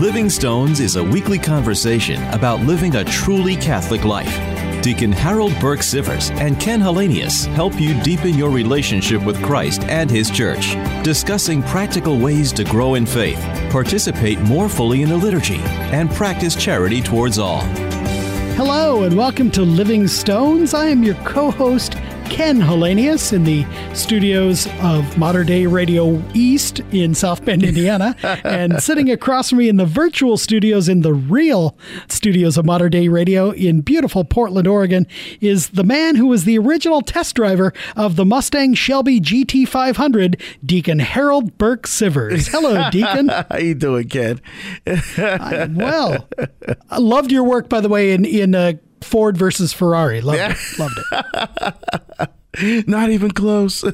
Living Stones is a weekly conversation about living a truly Catholic life. Deacon Harold Burke Sivers and Ken Hallenius help you deepen your relationship with Christ and His Church, discussing practical ways to grow in faith, participate more fully in the liturgy, and practice charity towards all. Hello, and welcome to Living Stones. I am your co host, Ken Hallenius in the studios of Mater Dei Radio East in South Bend, Indiana. and sitting across from me in the virtual studios in the real studios of Mater Dei Radio in beautiful Portland, Oregon, is the man who was the original test driver of the Mustang Shelby GT500, Deacon Harold Burke Sivers. Hello, Deacon. How you doing, Ken? I'm well. I loved your work, by the way, in in uh, Ford versus Ferrari. Loved yeah. it. Loved it. Not even close.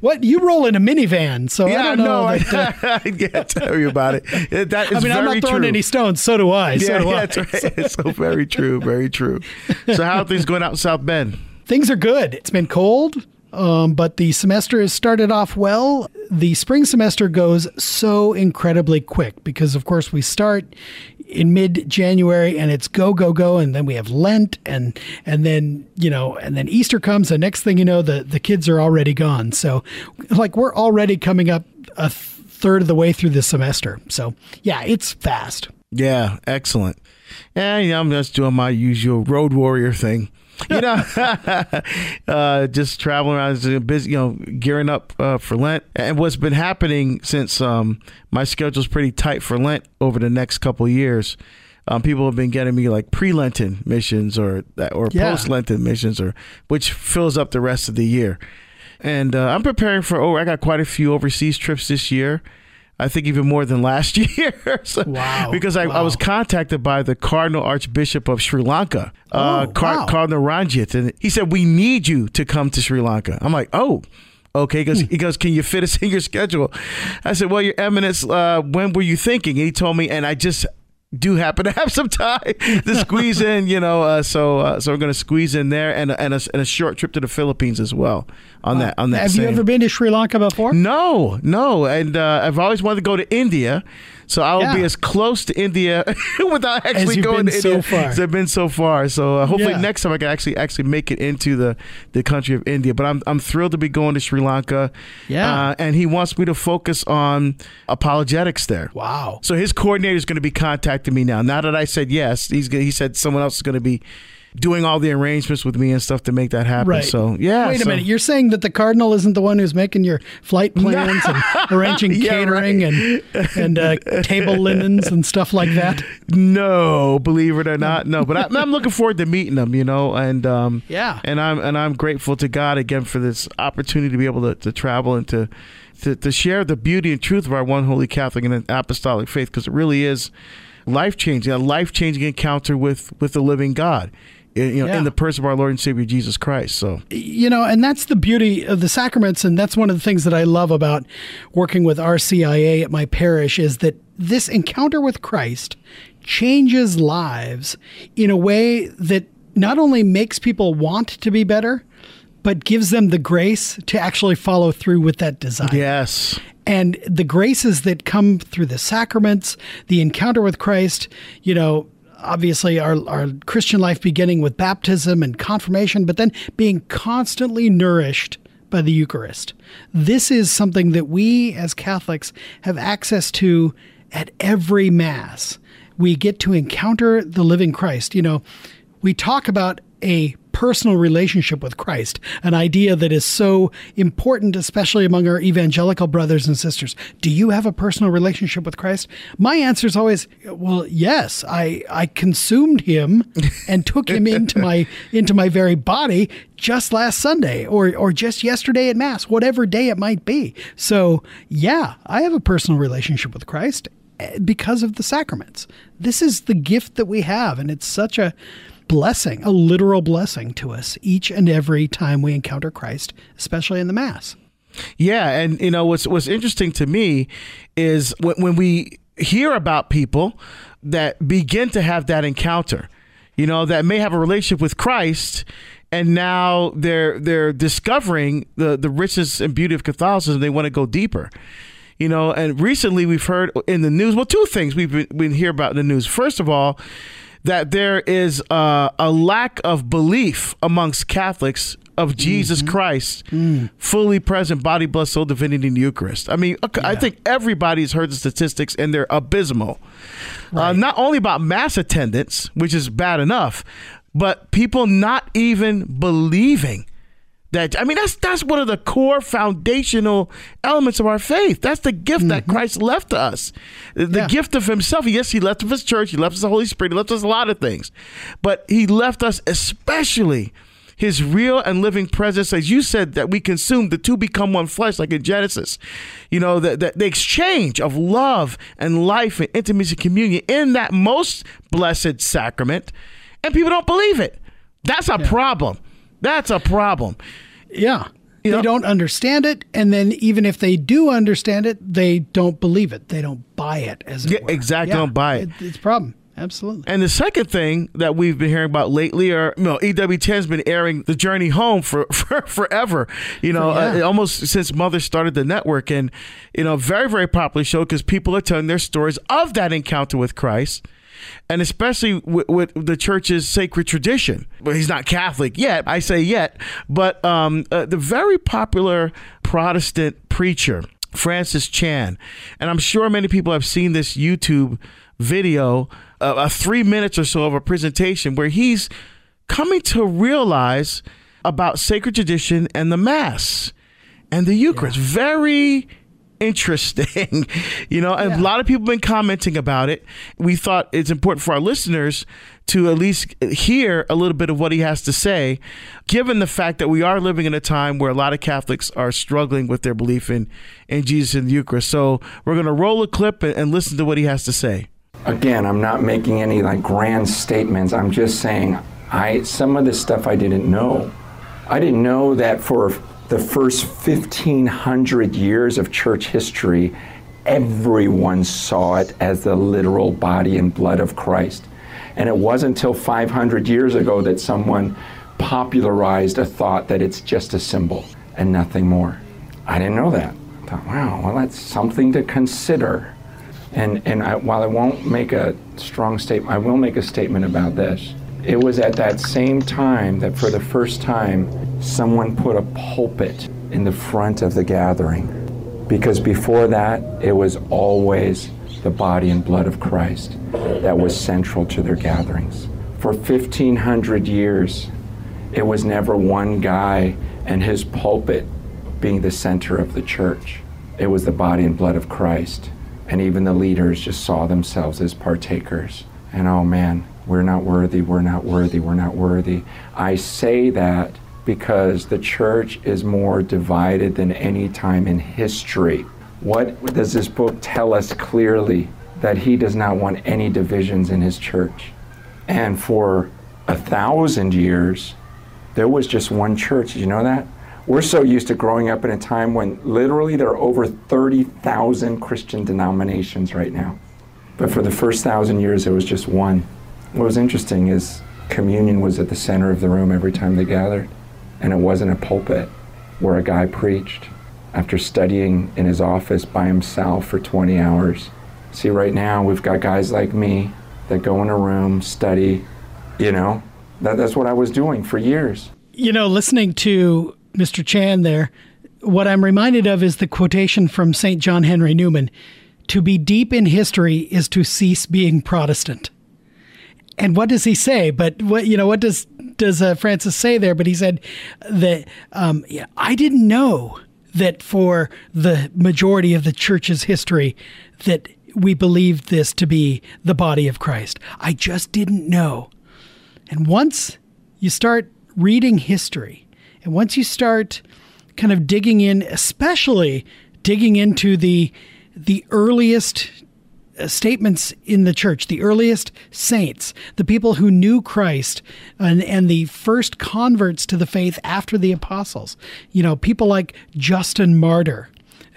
what you roll in a minivan, so yeah, I don't know. No, that, uh, I can't tell you about it. That is I mean, I'm not throwing true. any stones. So do I. So do yeah, I. That's right. so very true. Very true. So how are things going out in South Bend? Things are good. It's been cold. Um, but the semester has started off well. The spring semester goes so incredibly quick because, of course, we start in mid January and it's go go go and then we have Lent and and then you know and then Easter comes and next thing you know the the kids are already gone. So like we're already coming up a third of the way through the semester. So yeah it's fast. Yeah excellent. And yeah, I'm just doing my usual road warrior thing you know, uh, just traveling around, busy, you know, gearing up uh, for Lent. And what's been happening since um, my schedule's pretty tight for Lent over the next couple years. Um, people have been getting me like pre-Lenten missions or or yeah. post-Lenten missions, or which fills up the rest of the year. And uh, I'm preparing for. Oh, I got quite a few overseas trips this year. I think even more than last year. so, wow. Because I, wow. I, was contacted by the Cardinal Archbishop of Sri Lanka, uh, oh, uh, Car- wow. Cardinal Ranjith, and he said, We need you to come to Sri Lanka. I'm like, Oh, okay. Goes, hmm. he goes, Can you fit us in your schedule? I said, Well, Your Eminence, uh, when were you thinking? And he told me, and I just do happen to have some time to squeeze in, you know. Uh, so uh, so we're going to squeeze in there and and a, and a, short trip to the Philippines as well on that on that. Have same. you ever been to Sri Lanka before? No, no, and uh, I've always wanted to go to India. So I will yeah. be as close to India without actually going to India so as I've been so far. So uh, hopefully yeah. next time I can actually actually make it into the, the country of India. But I'm I'm thrilled to be going to Sri Lanka. Yeah, uh, and he wants me to focus on apologetics there. Wow. So his coordinator is going to be contacting me now. Now that I said yes, he's he said someone else is going to be doing all the arrangements with me and stuff to make that happen. Right. So yeah. Wait so. a minute. You're saying that the cardinal isn't the one who's making your flight plans and arranging yeah, catering right. and and uh, table linens and stuff like that? No, believe it or not, no. But I, am looking forward to meeting them. You know, and um, yeah, and I'm and I'm grateful to God again for this opportunity to be able to, to travel and to, to to share the beauty and truth of our one holy Catholic and apostolic faith because it really is life changing, a life changing encounter with with the living God you know, yeah. in the person of our Lord and Savior Jesus Christ. So, you know, and that's the beauty of the sacraments, and that's one of the things that I love about working with RCIA at my parish is that this encounter with Christ changes lives in a way that not only makes people want to be better, but gives them the grace to actually follow through with that desire. Yes. And the graces that come through the sacraments, the encounter with Christ, you know, obviously our, our Christian life beginning with baptism and confirmation, but then being constantly nourished by the Eucharist. This is something that we as Catholics have access to at every Mass. We get to encounter the living Christ. You know, we talk about a personal relationship with Christ, an idea that is so important, especially among our evangelical brothers and sisters. Do you have a personal relationship with Christ? My answer is always, well, yes. I I consumed him and took him into my into my very body just last Sunday or or just yesterday at Mass, whatever day it might be. So yeah, I have a personal relationship with Christ eh, because of the sacraments. This is the gift that we have, and it's such a blessing, a literal blessing to us each and every time we encounter Christ, especially in the Mass. Yeah, and you know what's what's interesting to me is when, when we hear about people that begin to have that encounter, you know, that may have a relationship with Christ and now they're they're discovering the the richness and beauty of Catholicism. They want to go deeper. You know, and recently we've heard in the news, well, two things we've been, been hear about in the news. First of all, that there is uh, a lack of belief amongst Catholics of Jesus mm-hmm. Christ, mm. fully present body, blood, soul, divinity in the Eucharist. I mean, yeah. I think everybody's heard the statistics and they're abysmal. Uh, right. Uh, not only about mass attendance, which is bad enough, but people not even believing that I mean that's that's one of the core foundational elements of our faith. That's the gift mm-hmm. that Christ left to us. The yeah. gift of himself. Yes, he left us his church, he left us the Holy Spirit, he left us a lot of things. But he left us especially his real and living presence, as you said, that we consume, the two become one flesh, like in Genesis. You know, the, the, the exchange of love and life and intimacy, and communion in that most blessed sacrament, and people don't believe it. That's a yeah. problem. That's a problem. Yeah. You they know? don't understand it, and then even if they do understand it, they don't believe it. They don't buy it as yeah, exactly. Yeah, don't buy it. it. It's a problem. Absolutely. And the second thing that we've been hearing about lately, or you know, EWTN's been airing the Journey Home for, for forever. You know, yeah. uh, almost since Mother started the network, and you know, very very popular show because people are telling their stories of that encounter with Christ and especially with, with, the church's sacred tradition. But he's not Catholic yet. I say yet, but um, uh, the very popular Protestant preacher Francis Chan, and I'm sure many people have seen this YouTube video, uh, a three minutes or so of a presentation where he's coming to realize about sacred tradition and the Mass and the Eucharist. Yeah. Very interesting, you know, and yeah. a lot of people have been commenting about it. We thought it's important for our listeners to at least hear a little bit of what he has to say, given the fact that we are living in a time where a lot of Catholics are struggling with their belief in, in Jesus and the Eucharist. So we're going to roll a clip and, and listen to what he has to say. Again, I'm not making any like grand statements. I'm just saying I some of the stuff I didn't know. I didn't know that for the first 1500 years of church history, everyone saw it as the literal body and blood of Christ. And it wasn't until 500 years ago that someone popularized a thought that it's just a symbol and nothing more. I didn't know that. I thought, wow, well, that's something to consider. And, and I, while I won't make a strong statement, I will make a statement about this. It was at that same time that for the first time, someone put a pulpit in the front of the gathering. Because before that, it was always the body and blood of Christ that was central to their gatherings. For 1,500 years, it was never one guy and his pulpit being the center of the church. It was the body and blood of Christ. And even the leaders just saw themselves as partakers. And oh man, we're not worthy, we're not worthy, we're not worthy. I say that because the church is more divided than any time in history. What does this book tell us clearly? That he does not want any divisions in his church. And for a thousand years, there was just one church. Did you know that? We're so used to growing up in a time when literally there are over 30,000 Christian denominations right now. But for the first thousand years, there was just one. What was interesting is communion was at the center of the room every time they gathered, and it wasn't a pulpit where a guy preached after studying in his office by himself for 20 hours. See, right now we've got guys like me that go in a room, study, you know, that, that's what I was doing for years. You know, listening to Mr. Chan there, what I'm reminded of is the quotation from St. John Henry Newman To be deep in history is to cease being Protestant and what does he say? But what you know, what does does uh, Francis say there? But he said that um, yeah, I didn't know that for the majority of the church's history that we believed this to be the body of Christ. I just didn't know. And once you start reading history, and once you start kind of digging in, especially digging into the the earliest statements in the church, the earliest saints, the people who knew Christ, and, and the first converts to the faith after the apostles. You know, people like Justin Martyr,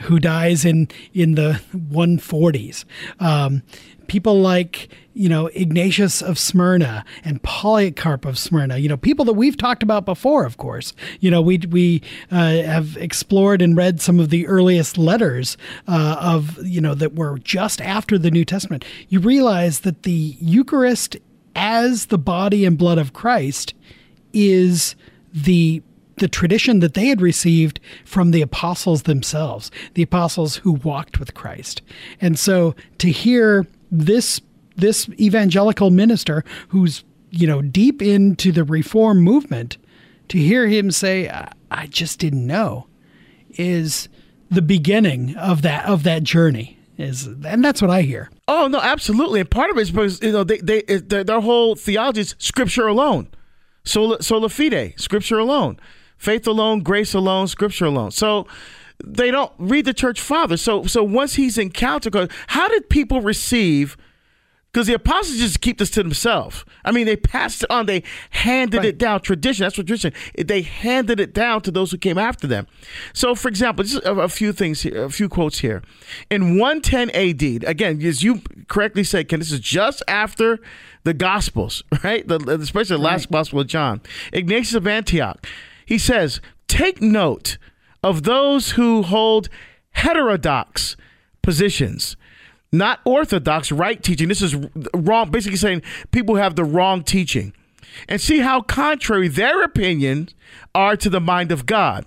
who dies in in the 140s. Um, people like you know Ignatius of Smyrna and Polycarp of Smyrna. You know people that we've talked about before. Of course, you know we we uh, have explored and read some of the earliest letters uh, of you know that were just after the New Testament. You realize that the Eucharist as the body and blood of Christ is the the tradition that they had received from the apostles themselves, the apostles who walked with Christ. And so to hear this this evangelical minister who's you know deep into the reform movement to hear him say I, I just didn't know is the beginning of that of that journey is and that's what I hear. Oh no, absolutely. And part of it is because you know they they their, their whole theology is scripture alone, sola sola fide, scripture alone, faith alone, grace alone, scripture alone. So they don't read the church father. So so once he's encountered, how did people receive? Because the apostles just keep this to themselves. I mean, they passed it on. They handed right. it down. Tradition. That's what tradition. They handed it down to those who came after them. So, for example, just a, a few things, here, a few quotes here. In 110 AD, again, as you correctly said, Ken, this is just after the Gospels, right? The, especially the last right. Gospel of John. Ignatius of Antioch. He says, "Take note." Of those who hold heterodox positions, not orthodox right teaching. This is wrong, basically saying people have the wrong teaching. And see how contrary their opinions are to the mind of God.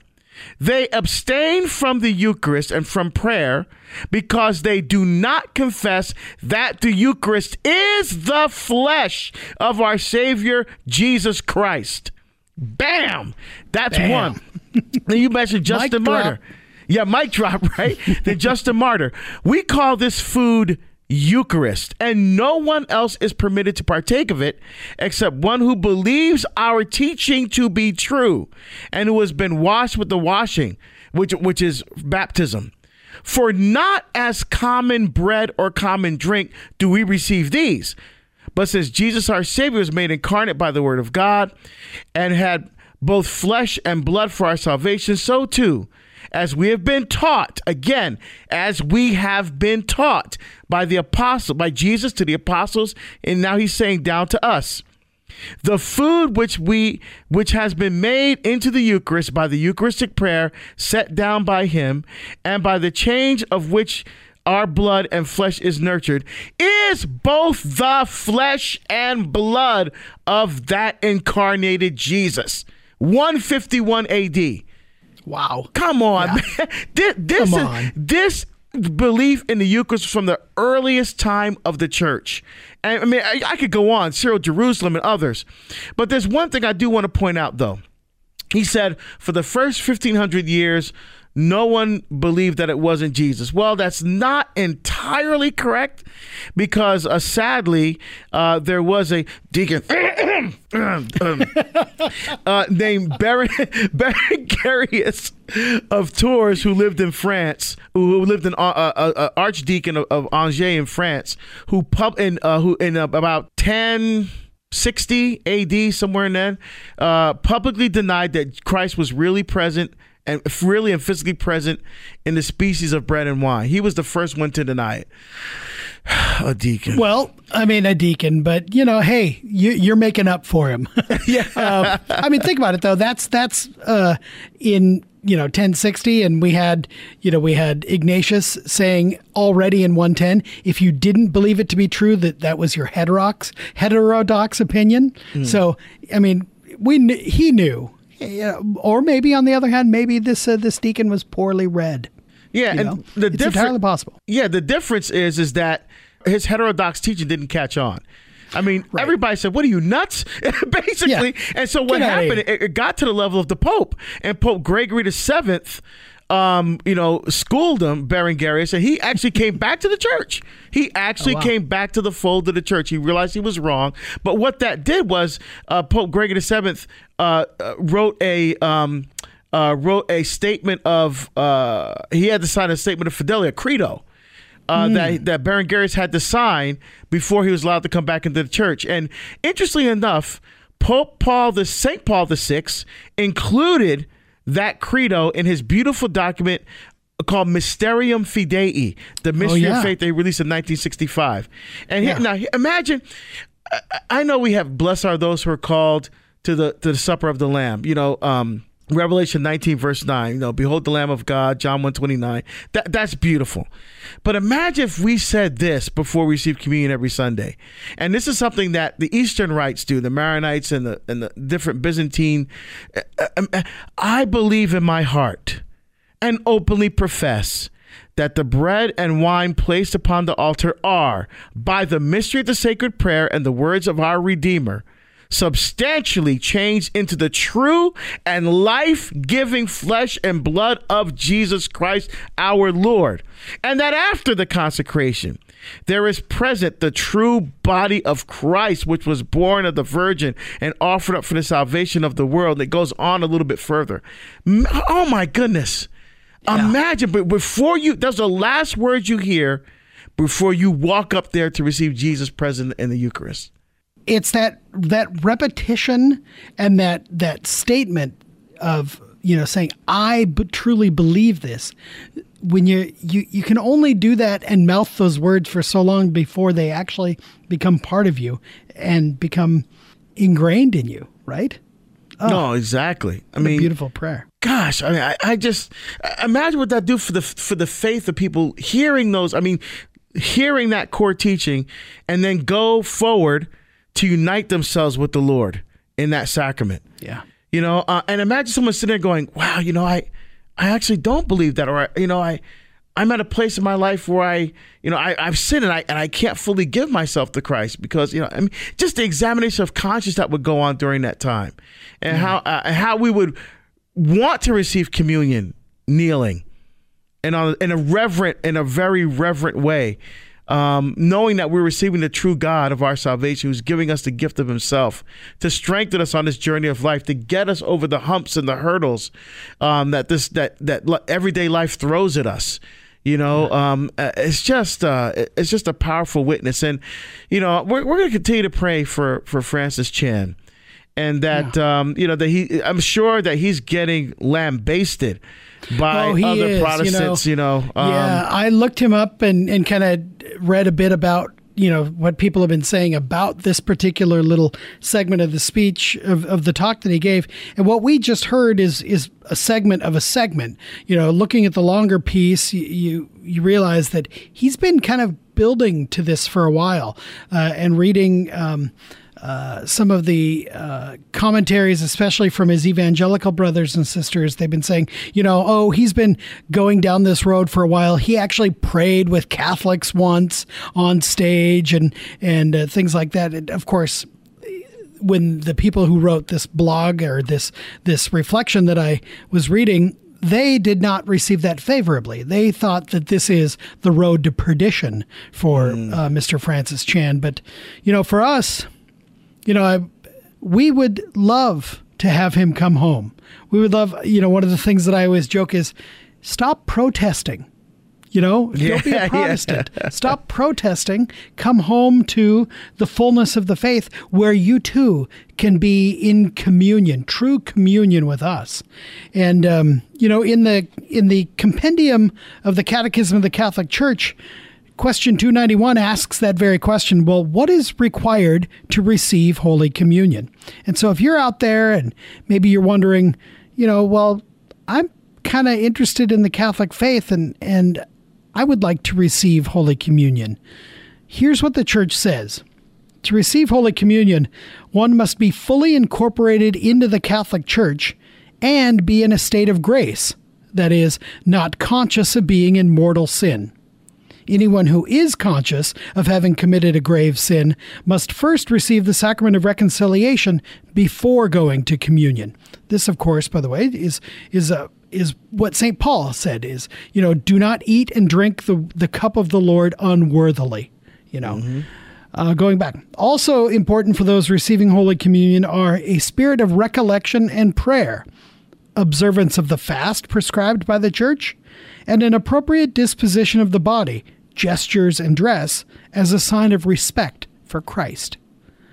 They abstain from the Eucharist and from prayer because they do not confess that the Eucharist is the flesh of our Savior Jesus Christ. Bam! That's Bam. one. Then you mentioned Justin Martyr. Yeah, mic drop, right? then Justin Martyr. We call this food Eucharist, and no one else is permitted to partake of it except one who believes our teaching to be true and who has been washed with the washing, which which is baptism. For not as common bread or common drink do we receive these, but since Jesus our Savior was made incarnate by the word of God and had both flesh and blood for our salvation, so too, as we have been taught, again, as we have been taught by the apostle, by Jesus to the apostles, and now he's saying down to us. The food which we which has been made into the Eucharist by the Eucharistic prayer set down by him, and by the change of which our blood and flesh is nurtured, is both the flesh and blood of that incarnated Jesus. 151 AD. Wow. Come on, yeah. This, this, Come on. this belief in the Eucharist was from the earliest time of the church. And I mean, I, I could go on, Cyril Jerusalem and others. But there's one thing I do want to point out, though. He said, for the first 1500 years, no one believed that it wasn't Jesus. Well, that's not entirely correct because uh, sadly, uh, there was a deacon uh, named Baron, Berengarius of Tours who lived in France, who lived in uh, uh, uh, Archdeacon of, of, Angers in France, who pub in who in about ten. 60 AD, somewhere in then, publicly denied that Christ was really present and really and physically present in the species of bread and wine. He was the first one to deny it. a deacon. Well, I mean, a deacon, but you know, hey, you, are making up for him. yeah. uh, I mean, think about it though. That's that's uh, in you know 1060, and we had you know we had Ignatius saying already in 110, if you didn't believe it to be true, that that was your heterodox heterodox opinion. Mm. So, I mean, we he knew or maybe on the other hand, maybe this uh, this deacon was poorly read. Yeah, you and know? the it's entirely possible. Yeah, the difference is is that his heterodox teaching didn't catch on. I mean, right. everybody said, "What are you nuts?" Basically, yeah. and so what Get happened? It, it, got to the level of the Pope, and Pope Gregory the Seventh um, you know, schooled him, Berengarius, and he actually came back to the church. He actually oh, wow. came back to the fold of the church. He realized he was wrong. But what that did was uh, Pope Gregory VII uh, uh, wrote a. Um, uh, wrote a statement of uh, he had to sign a statement of fidelity, a credo, uh, mm. that that Berengarius had to sign before he was allowed to come back into the church. And interestingly enough, Pope Paul the Saint Paul the Sixth included that credo in his beautiful document called Mysterium Fidei, the mystery Oh, yeah. of faith they released in 1965. And Yeah. now imagine, I, I know we have blessed are those who are called to the to the supper of the Lamb. You know, um, Revelation 19 verse 9. You know, behold the Lamb of God. John 129. That that's beautiful. But imagine if we said this before we receive communion every Sunday, and this is something that the Eastern rites do, the Maronites and the and the different Byzantine. uh, uh, I believe in my heart and openly profess that the bread and wine placed upon the altar are, by the mystery of the sacred prayer and the words of our Redeemer, substantially changed into the true and life giving flesh and blood of Jesus Christ our Lord. And that after the consecration, there is present the true body of Christ, which was born of the Virgin and offered up for the salvation of the world. It goes on a little bit further. Oh my goodness. Imagine, but before you, that's the last words you hear before you walk up there to receive Jesus present in the Eucharist. It's that that repetition and that that statement of you know saying I b- truly believe this. When you you you can only do that and mouth those words for so long before they actually become part of you and become ingrained in you, right? Oh, no, exactly. I mean, beautiful prayer. gosh, I mean, I, I just I- imagine what that do for the for the faith of people hearing those. I mean, hearing that core teaching, and then go forward to unite themselves with the Lord in that sacrament. Yeah. You know, uh, and imagine someone sitting there going, "Wow, you know, I, I actually don't believe that," or you know, I, I'm at a place in my life where I, you know, I, I've sinned and I and I can't fully give myself to Christ because you know, I mean, just the examination of conscience that would go on during that time, and how uh, and how we would want to receive communion kneeling, and on in a reverent, in a very reverent way. Um, knowing that we're receiving the true God of our salvation, who's giving us the gift of Himself to strengthen us on this journey of life, to get us over the humps and the hurdles um, that this that that everyday life throws at us. You know, um, uh, it's just uh, it's just a powerful witness, and you know we're we're going to continue to pray for for Francis Chan, and that um, you know that he I'm sure that he's getting lambasted by Oh, other is, you know. Protestants. You know, um, yeah, I looked him up and, and kind of read a bit about you know what people have been saying about this particular little segment of the speech of, of the talk that he gave. And what we just heard is is a segment of a segment. You know looking at the longer piece you you, you realize that he's been kind of building to this for a while uh, and reading um, uh, some of the uh, commentaries, especially from his evangelical brothers and sisters, they've been saying, you know, oh, he's been going down this road for a while. He actually prayed with Catholics once on stage and and uh, things like that. And of course, when the people who wrote this blog or this this reflection that I was reading they did not receive that favorably. They thought that this is the road to perdition for uh, Mr. Francis Chan. But, you know, for us, you know, I, we would love to have him come home. We would love, you know, one of the things that I always joke is stop protesting. You know, don't be a yeah. Protestant. Stop protesting. Come home to the fullness of the faith where you too can be in communion, true communion with us. And um, you know, in the in the compendium of the Catechism of the Catholic Church, question 291 asks that very question. Well, what is required to receive Holy Communion? And so if you're out there and maybe you're wondering, you know, well, I'm kind of interested in the Catholic faith and and I would like to receive Holy Communion. Here's what the church says. To receive Holy Communion, one must be fully incorporated into the Catholic Church and be in a state of grace, that is, not conscious of being in mortal sin. Anyone who is conscious of having committed a grave sin must first receive the sacrament of reconciliation before going to communion. This, of course, by the way, is is a is what St. Paul said is, you know, do not eat and drink the, the cup of the Lord unworthily, you know. Uh, going back. Also important for those receiving Holy Communion are a spirit of recollection and prayer, observance of the fast prescribed by the church, and an appropriate disposition of the body, gestures, and dress as a sign of respect for Christ.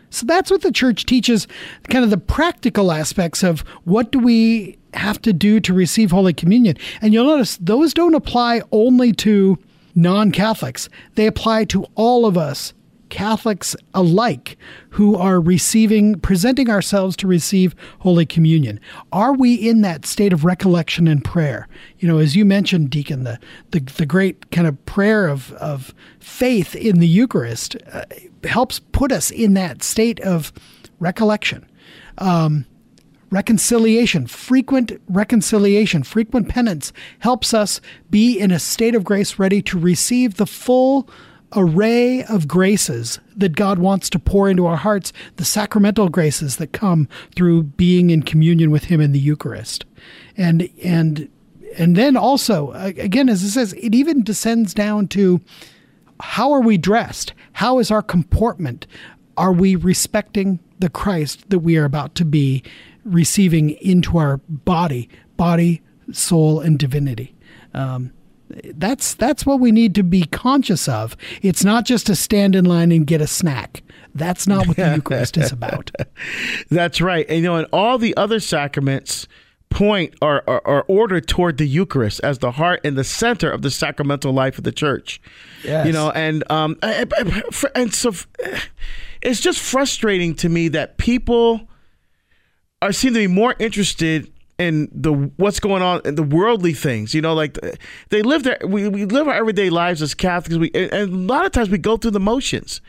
So that's what the church teaches, kind of the practical aspects of what do we have to do to receive Holy Communion. And you'll notice those don't apply only to non Catholics, they apply to all of us Catholics alike who are receiving, presenting ourselves to receive Holy Communion. Are we in that state of recollection and prayer? You know, as you mentioned, Deacon, the, the, the great kind of prayer of, of faith in the Eucharist uh, helps put us in that state of recollection. Um, reconciliation, frequent reconciliation, frequent penance helps us be in a state of grace ready to receive the full array of graces that God wants to pour into our hearts, the sacramental graces that come through being in communion with Him in the Eucharist. And, and, and then also, again, as it says, it even descends down to how are we dressed? How is our comportment? Are we respecting the Christ that we are about to be receiving into our body, body, soul, and divinity? Um, that's that's what we need to be conscious of. It's not just to stand in line and get a snack. That's not what the Eucharist is about. That's right. And you know, and all the other sacraments point are, are, are, ordered toward the Eucharist as the heart and the center of the sacramental life of the church. Yes. You know, and um and so it's just frustrating to me that people are seem to be more interested and the what's going on and the worldly things you know like they live their we, we live our everyday lives as catholics. We and, a lot of times we go through the motions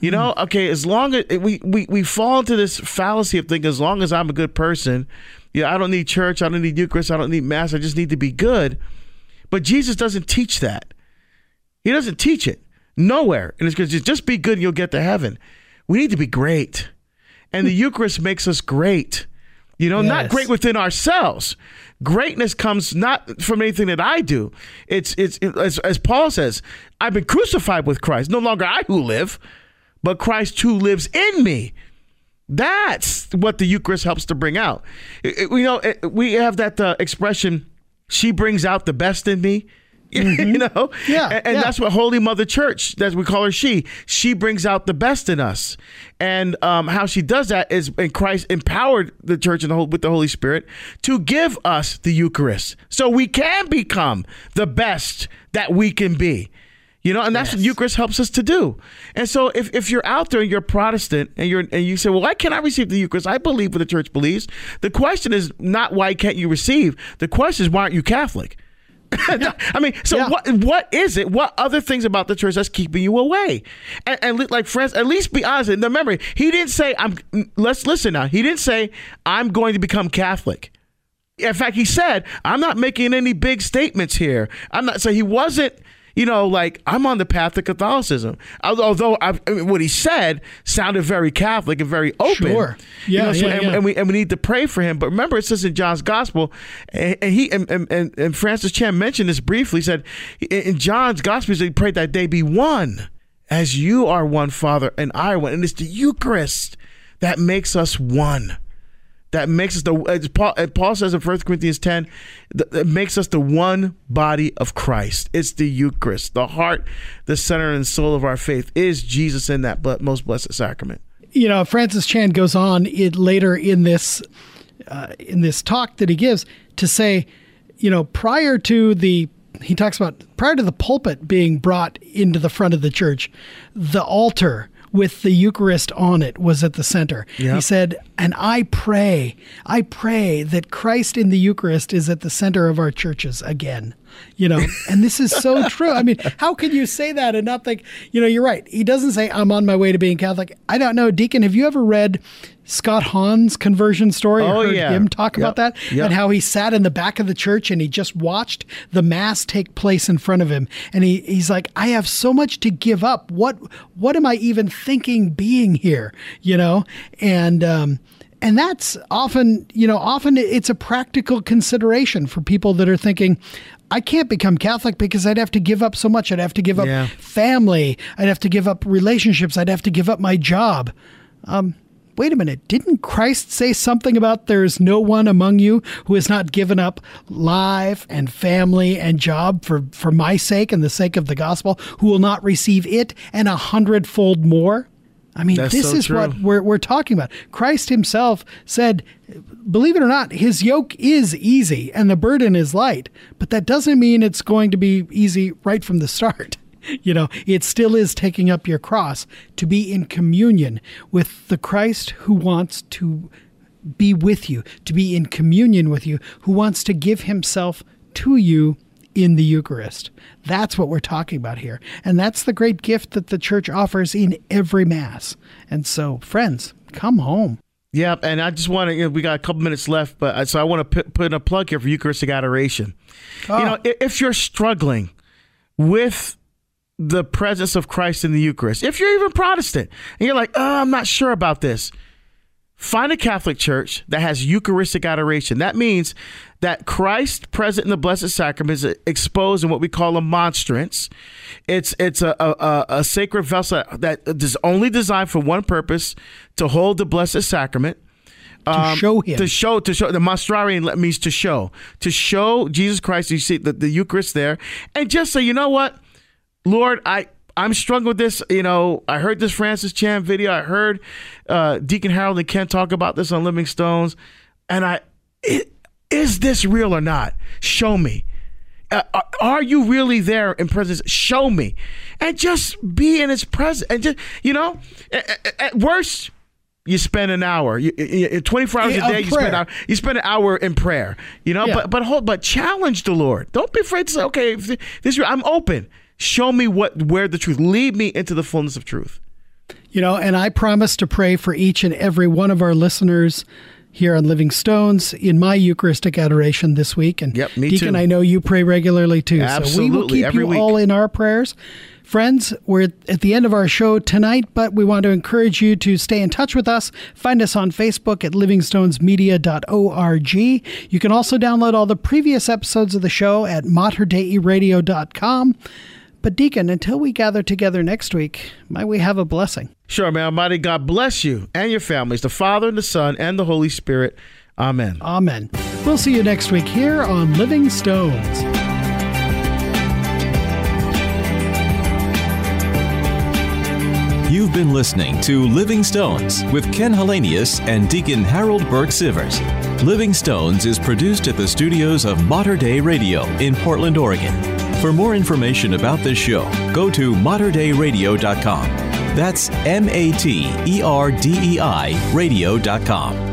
you know? Mm. okay as long as we, we we fall into this fallacy of thinking as long as i'm a good person yeah i don't need church i don't need eucharist i don't need mass i just need to be good. But jesus doesn't teach that. He doesn't teach it. Nowhere. And it's because just be good and you'll get to heaven. We need to be great. And the eucharist makes us great you know, yes. not great within ourselves. Greatness comes not from anything that I do. It's it's it, as, as Paul says, I've been crucified with Christ. No longer I who live, but Christ who lives in me. That's what the Eucharist helps to bring out. It, it, you know, it, we have that uh, expression, she brings out the best in me. Mm-hmm. you know? Yeah. And, and yeah. that's what Holy Mother Church, that we call her she, she brings out the best in us. And um, how she does that is in Christ empowered the church and the, with the Holy Spirit to give us the Eucharist so we can become the best that we can be. You know, and that's yes. what Eucharist helps us to do. And so if, if you're out there and you're Protestant and you're and you say, Well, why can't I receive the Eucharist? I believe what the church believes. The question is not why can't you receive? The question is why aren't you Catholic? I mean, so yeah. what? What is it? What other things about the church that's keeping you away? And, and like friends, at least be honest. And remember, he didn't say, "I'm." Let's listen now. He didn't say, "I'm going to become Catholic." In fact, he said, "I'm not making any big statements here." I'm not. So he wasn't you know, like I'm on the path to Catholicism. Although I, I mean, what he said sounded very Catholic and very open. Sure. Yeah. You know, so, yeah, and, yeah. and, we and we need to pray for him. But remember, it says in John's Gospel, and, and he and, and, and Francis Chan mentioned this briefly. He said in John's Gospel, he prayed that they be one, as you are one, Father, and I are one. And it's the Eucharist that makes us one that makes us the Paul, Paul says in 1 Corinthians 10 that makes us the one body of Christ. It's the Eucharist. The heart, the center and soul of our faith is Jesus in that most blessed sacrament. You know, Francis Chan goes on it later in this uh, in this talk that he gives to say, you know, prior to the he talks about prior to the pulpit being brought into the front of the church, the altar with the Eucharist on it was at the center. Yep. He said, And I pray, I pray that Christ in the Eucharist is at the center of our churches again. You know, and this is so true. I mean, how can you say that and not think, you know, you're right. He doesn't say, I'm on my way to being Catholic. I don't know. Deacon, have you ever read Scott Hahn's conversion story. Oh, I heard yeah. him talk yep. about that yep. and how he sat in the back of the church and he just watched the mass take place in front of him. And he, he's like, I have so much to give up. What what am I even thinking being here? You know? And um and that's often, you know, often it's a practical consideration for people that are thinking, I can't become Catholic because I'd have to give up so much. I'd have to give up yeah. family. I'd have to give up relationships. I'd have to give up my job. Um, wait a minute, didn't Christ say something about there's no one among you who has not given up life and family and job for, for my sake and the sake of the gospel, who will not receive it and a hundredfold more? I mean, That's this so is true. what we're, we're talking about. Christ himself said, believe it or not, his yoke is easy and the burden is light, but that doesn't mean it's going to be easy right from the start. You know, it still is taking up your cross to be in communion with the Christ who wants to be with you, to be in communion with you, who wants to give himself to you in the Eucharist. That's what we're talking about here. And that's the great gift that the church offers in every Mass. And so, friends, come home. Yeah, and I just want to. You know, we got a couple minutes left, but uh, so I want to put, put in a plug here for Eucharistic adoration. You know, i- if you're struggling with the presence of Christ in the Eucharist, if you're even Protestant and you're like, oh, I'm not sure about this, find a Catholic church that has Eucharistic adoration. That means that Christ present in the Blessed Sacrament is exposed in what we call a monstrance. It's it's a, a, a- a sacred vessel that is only designed for one purpose to hold the Blessed Sacrament. To show him. Um, To show, to show, the monstrare means to show, to show Jesus Christ. You see the, the Eucharist there, and just say, you know what, Lord, I I'm struggling with this. You know, I heard this Francis Chan video. I heard uh, Deacon Harold and Ken talk about this on Living Stones, and I, it, is this real or not? Show me. Uh, are- are you really there in presence? Show me, and just be in His presence, and just you know, at, at- worst, you spend an hour. You, you, you- 24 hours Yeah, a day, you spend an hour, you spend an hour in prayer. You know, Yeah. but but hold, but challenge the Lord. Don't be afraid to say, okay, if this I'm open. Show me what where the truth. Lead me into the fullness of truth. You know, and I promise to pray for each and every one of our listeners here on Living Stones in my Eucharistic adoration this week. And Yep, me Deacon, too. I know you pray regularly too. So we will keep every you week. all in our prayers. Friends, we're at the end of our show tonight, but we want to encourage you to stay in touch with us. Find us on Facebook at livingstonesmedia.org. You can also download all the previous episodes of the show at materdeiradio.com. But Deacon, until we gather together next week, might we have a blessing? Sure, man. Almighty God bless you and your families, the Father and the Son and the Holy Spirit. Amen. Amen. We'll see you next week here on Living Stones. You've been listening to Living Stones with Ken Hallenius and Deacon Harold Burke Sivers. Living Stones is produced at the studios of Mater Dei Radio in Portland, Oregon. For more information about this show, go to materdeiradio.com. That's M A T E R D E I radio.com.